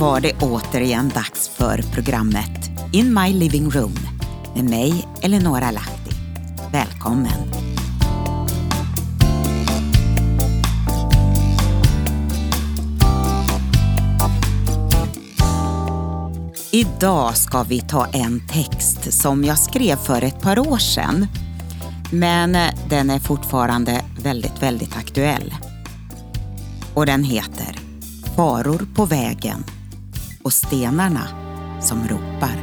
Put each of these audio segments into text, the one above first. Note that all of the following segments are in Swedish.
Var det återigen dags för programmet In My Living Room med mig, Eleonora Lahti. Välkommen! Idag ska vi ta en text som jag skrev för ett par år sedan. Men eh, den är fortfarande väldigt, väldigt aktuell. Och den heter Faror på vägen och stenarna som ropar.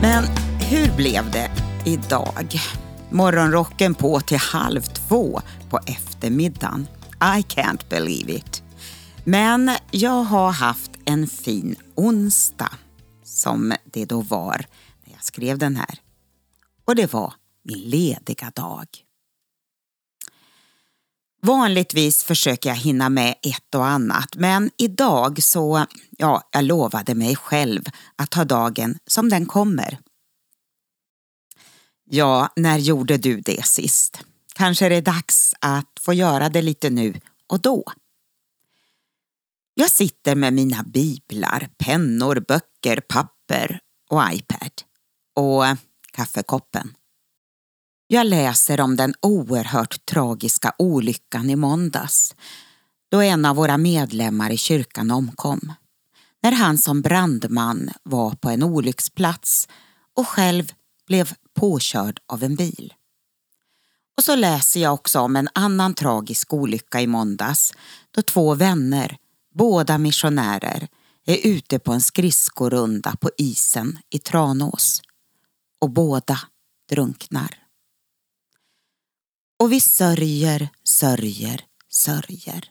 Men hur blev det idag? Morgonrocken på till halv två på eftermiddagen. I can't believe it. Men jag har haft en fin onsdag som det då var när jag skrev den här. Och det var min lediga dag. Vanligtvis försöker jag hinna med ett och annat men idag så, ja, jag lovade mig själv att ta dagen som den kommer. Ja, när gjorde du det sist? Kanske är det dags att få göra det lite nu och då. Jag sitter med mina biblar, pennor, böcker, papper och iPad och kaffekoppen. Jag läser om den oerhört tragiska olyckan i måndags då en av våra medlemmar i kyrkan omkom. När han som brandman var på en olycksplats och själv blev påkörd av en bil. Och så läser jag också om en annan tragisk olycka i måndags då två vänner, båda missionärer, är ute på en skridskorunda på isen i Tranås och båda drunknar. Och vi sörjer, sörjer, sörjer.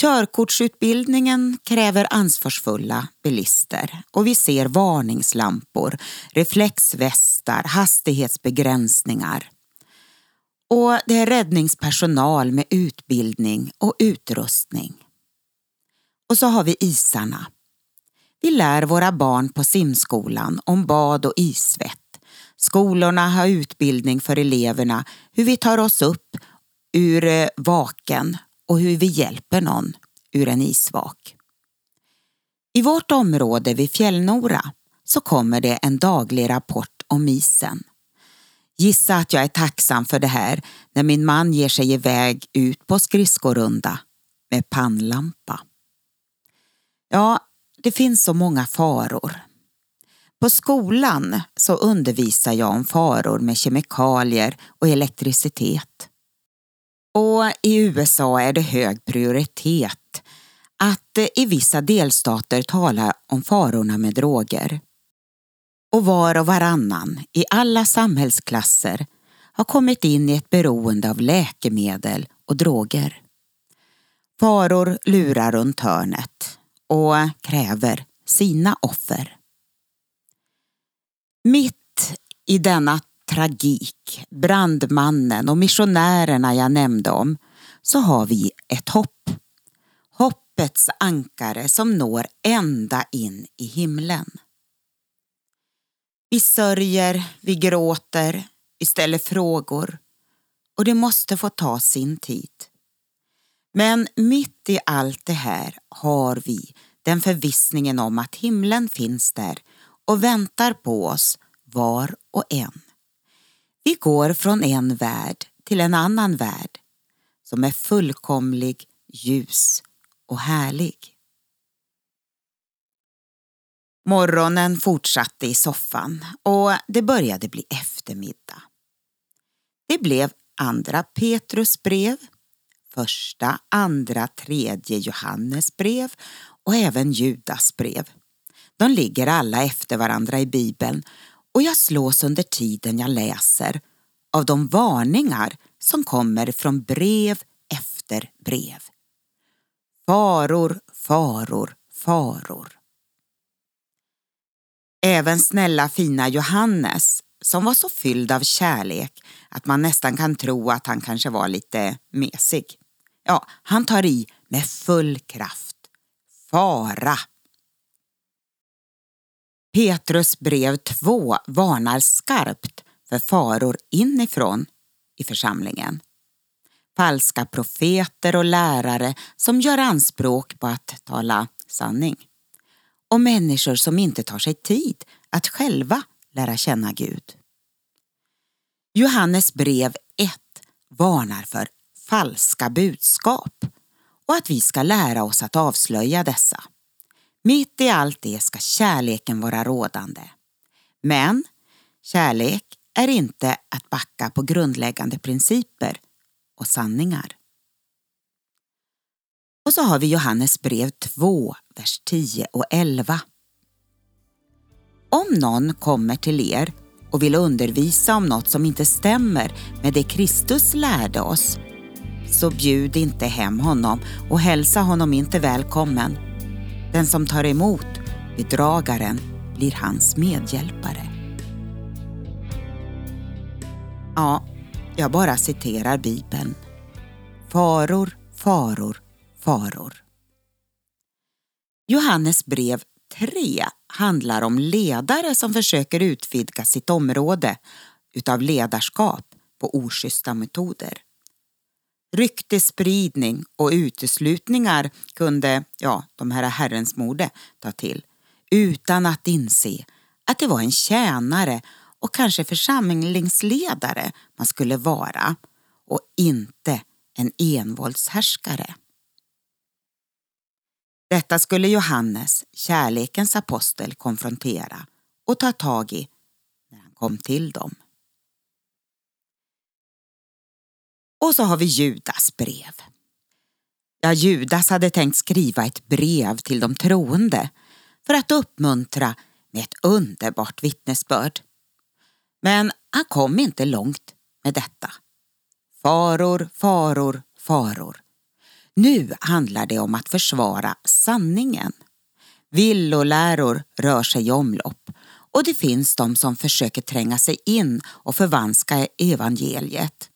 Körkortsutbildningen kräver ansvarsfulla bilister och vi ser varningslampor, reflexvästar, hastighetsbegränsningar. Och det är räddningspersonal med utbildning och utrustning. Och så har vi isarna. Vi lär våra barn på simskolan om bad och isvett Skolorna har utbildning för eleverna hur vi tar oss upp ur eh, vaken och hur vi hjälper någon ur en isvak. I vårt område vid Fjällnora så kommer det en daglig rapport om isen. Gissa att jag är tacksam för det här när min man ger sig iväg ut på skridskorunda med pannlampa. Ja, det finns så många faror. På skolan så undervisar jag om faror med kemikalier och elektricitet. Och i USA är det hög prioritet att eh, i vissa delstater tala om farorna med droger. Och var och varannan i alla samhällsklasser har kommit in i ett beroende av läkemedel och droger. Faror lurar runt hörnet och kräver sina offer. Mitt i denna tragik, brandmannen och missionärerna jag nämnde om, så har vi ett hopp. Hoppets ankare som når ända in i himlen. Vi sörjer, vi gråter, vi ställer frågor och det måste få ta sin tid. Men mitt i allt det här har vi den förvissningen om att himlen finns där och väntar på oss var och en. Vi går från en värld till en annan värld som är fullkomlig, ljus och härlig. Morgonen fortsatte i soffan och det började bli eftermiddag. Det blev andra Petrus brev, första, andra, tredje Johannes brev och även Judas brev. De ligger alla efter varandra i Bibeln och jag slås under tiden jag läser av de varningar som kommer från brev efter brev. Faror, faror, faror. Även snälla fina Johannes, som var så fylld av kärlek att man nästan kan tro att han kanske var lite mesig. Ja, han tar i med full kraft. Fara! Petrus brev 2 varnar skarpt för faror inifrån i församlingen. Falska profeter och lärare som gör anspråk på att tala sanning. Och människor som inte tar sig tid att själva lära känna Gud. Johannes brev 1 varnar för falska budskap och att vi ska lära oss att avslöja dessa. Mitt i allt det ska kärleken vara rådande. Men kärlek är inte att backa på grundläggande principer och sanningar. Och så har vi Johannes brev 2, vers 10 och 11. Om någon kommer till er och vill undervisa om något som inte stämmer med det Kristus lärde oss, så bjud inte hem honom och hälsa honom inte välkommen. Den som tar emot bedragaren blir hans medhjälpare. Ja, jag bara citerar Bibeln. Faror, faror, faror. Johannes brev 3 handlar om ledare som försöker utvidga sitt område utav ledarskap på oschyssta metoder. Ryktespridning och uteslutningar kunde, ja, de här herrens mode ta till utan att inse att det var en tjänare och kanske församlingsledare man skulle vara och inte en envåldshärskare. Detta skulle Johannes, kärlekens apostel, konfrontera och ta tag i när han kom till dem. Och så har vi Judas brev. Ja, Judas hade tänkt skriva ett brev till de troende för att uppmuntra med ett underbart vittnesbörd. Men han kom inte långt med detta. Faror, faror, faror. Nu handlar det om att försvara sanningen. Villoläror rör sig i omlopp och det finns de som försöker tränga sig in och förvanska evangeliet.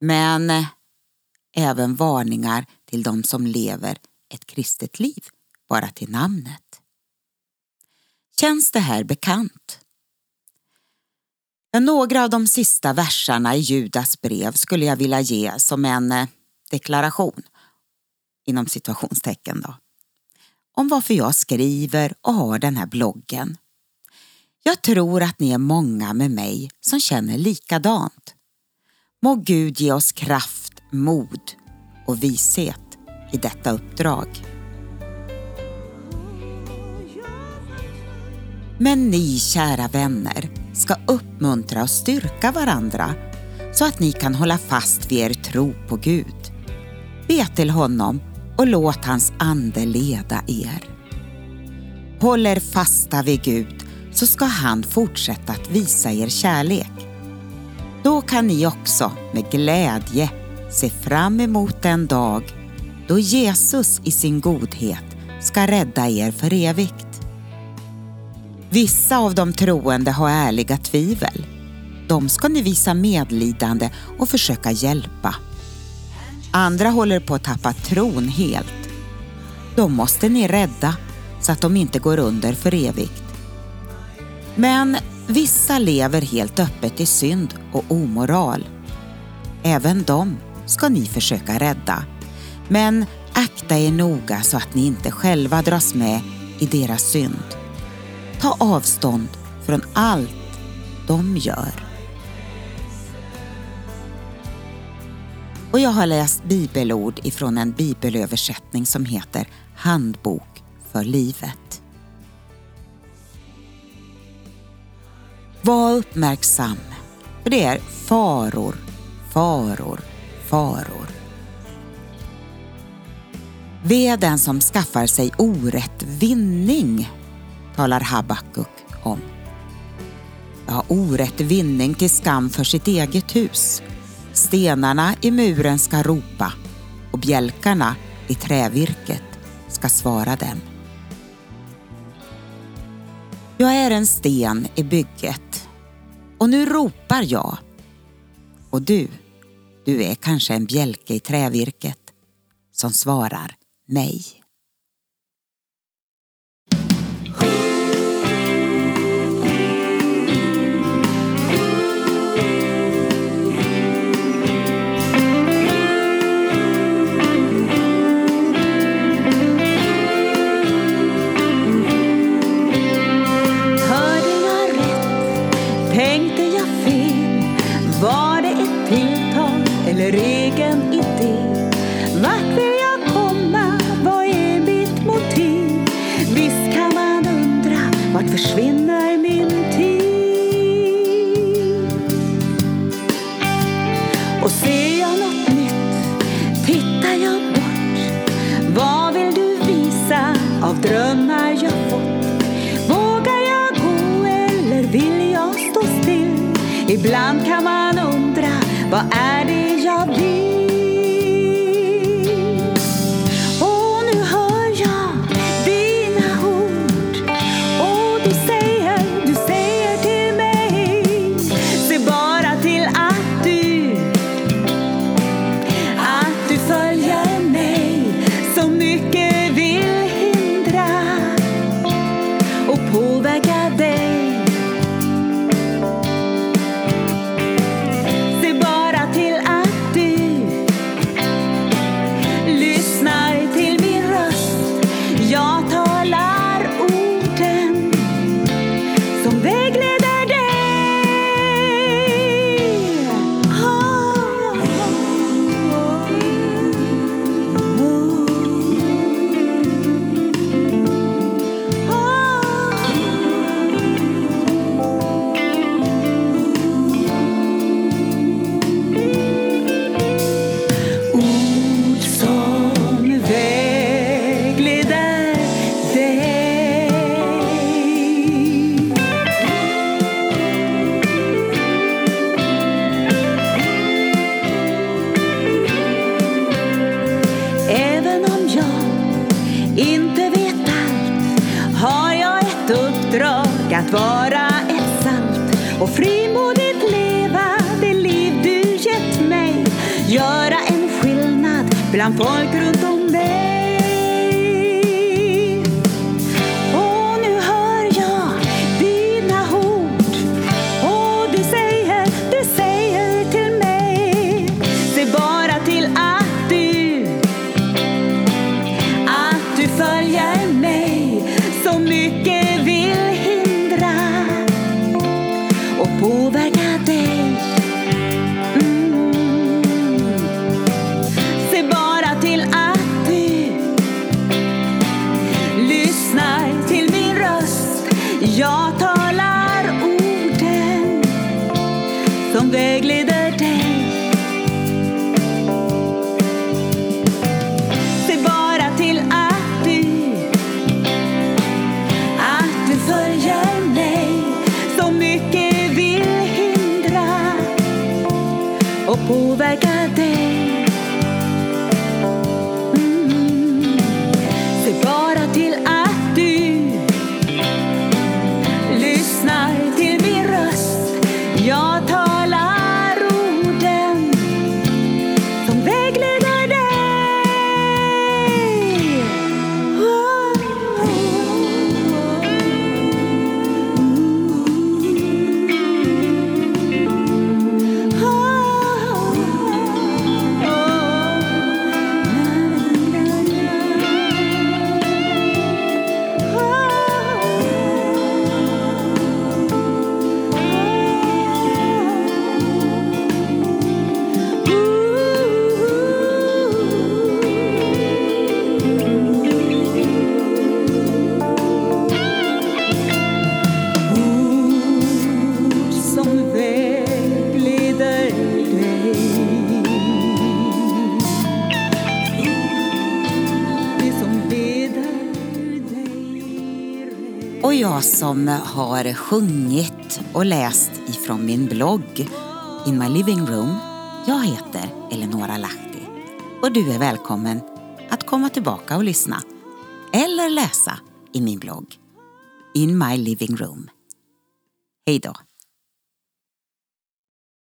Men eh, även varningar till de som lever ett kristet liv, bara till namnet. Känns det här bekant? Några av de sista verserna i Judas brev skulle jag vilja ge som en eh, deklaration, inom situationstecken då, om varför jag skriver och har den här bloggen. Jag tror att ni är många med mig som känner likadant. Må Gud ge oss kraft, mod och vishet i detta uppdrag. Men ni kära vänner ska uppmuntra och styrka varandra så att ni kan hålla fast vid er tro på Gud. Be till honom och låt hans ande leda er. Håll er fasta vid Gud så ska han fortsätta att visa er kärlek. Då kan ni också med glädje se fram emot den dag då Jesus i sin godhet ska rädda er för evigt. Vissa av de troende har ärliga tvivel. De ska ni visa medlidande och försöka hjälpa. Andra håller på att tappa tron helt. De måste ni rädda så att de inte går under för evigt. Men vissa lever helt öppet i synd och omoral. Även dem ska ni försöka rädda. Men akta er noga så att ni inte själva dras med i deras synd. Ta avstånd från allt de gör. Och jag har läst bibelord ifrån en bibelöversättning som heter Handbok för livet. Var uppmärksam, för det är faror, faror, faror. Ve den som skaffar sig orätt vinning, talar Habakuk om. Ja, orätt vinning till skam för sitt eget hus. Stenarna i muren ska ropa och bjälkarna i trävirket ska svara dem. Jag är en sten i bygget och nu ropar jag. Och du, du är kanske en bjälke i trävirket som svarar nej. Drömmar jag fått? Vågar jag gå eller vill jag stå still? Ibland kan man undra vad är att vara ett salt och frimodigt leva det liv du gett mig. Göra en skillnad bland folk runt Jag talar orden som vägleder dig. Se bara till att du att du följer mig så mycket vill hindra och påverka jag som har sjungit och läst ifrån min blogg In My Living Room. Jag heter Eleonora Lahti och du är välkommen att komma tillbaka och lyssna eller läsa i min blogg In My Living Room. Hej då!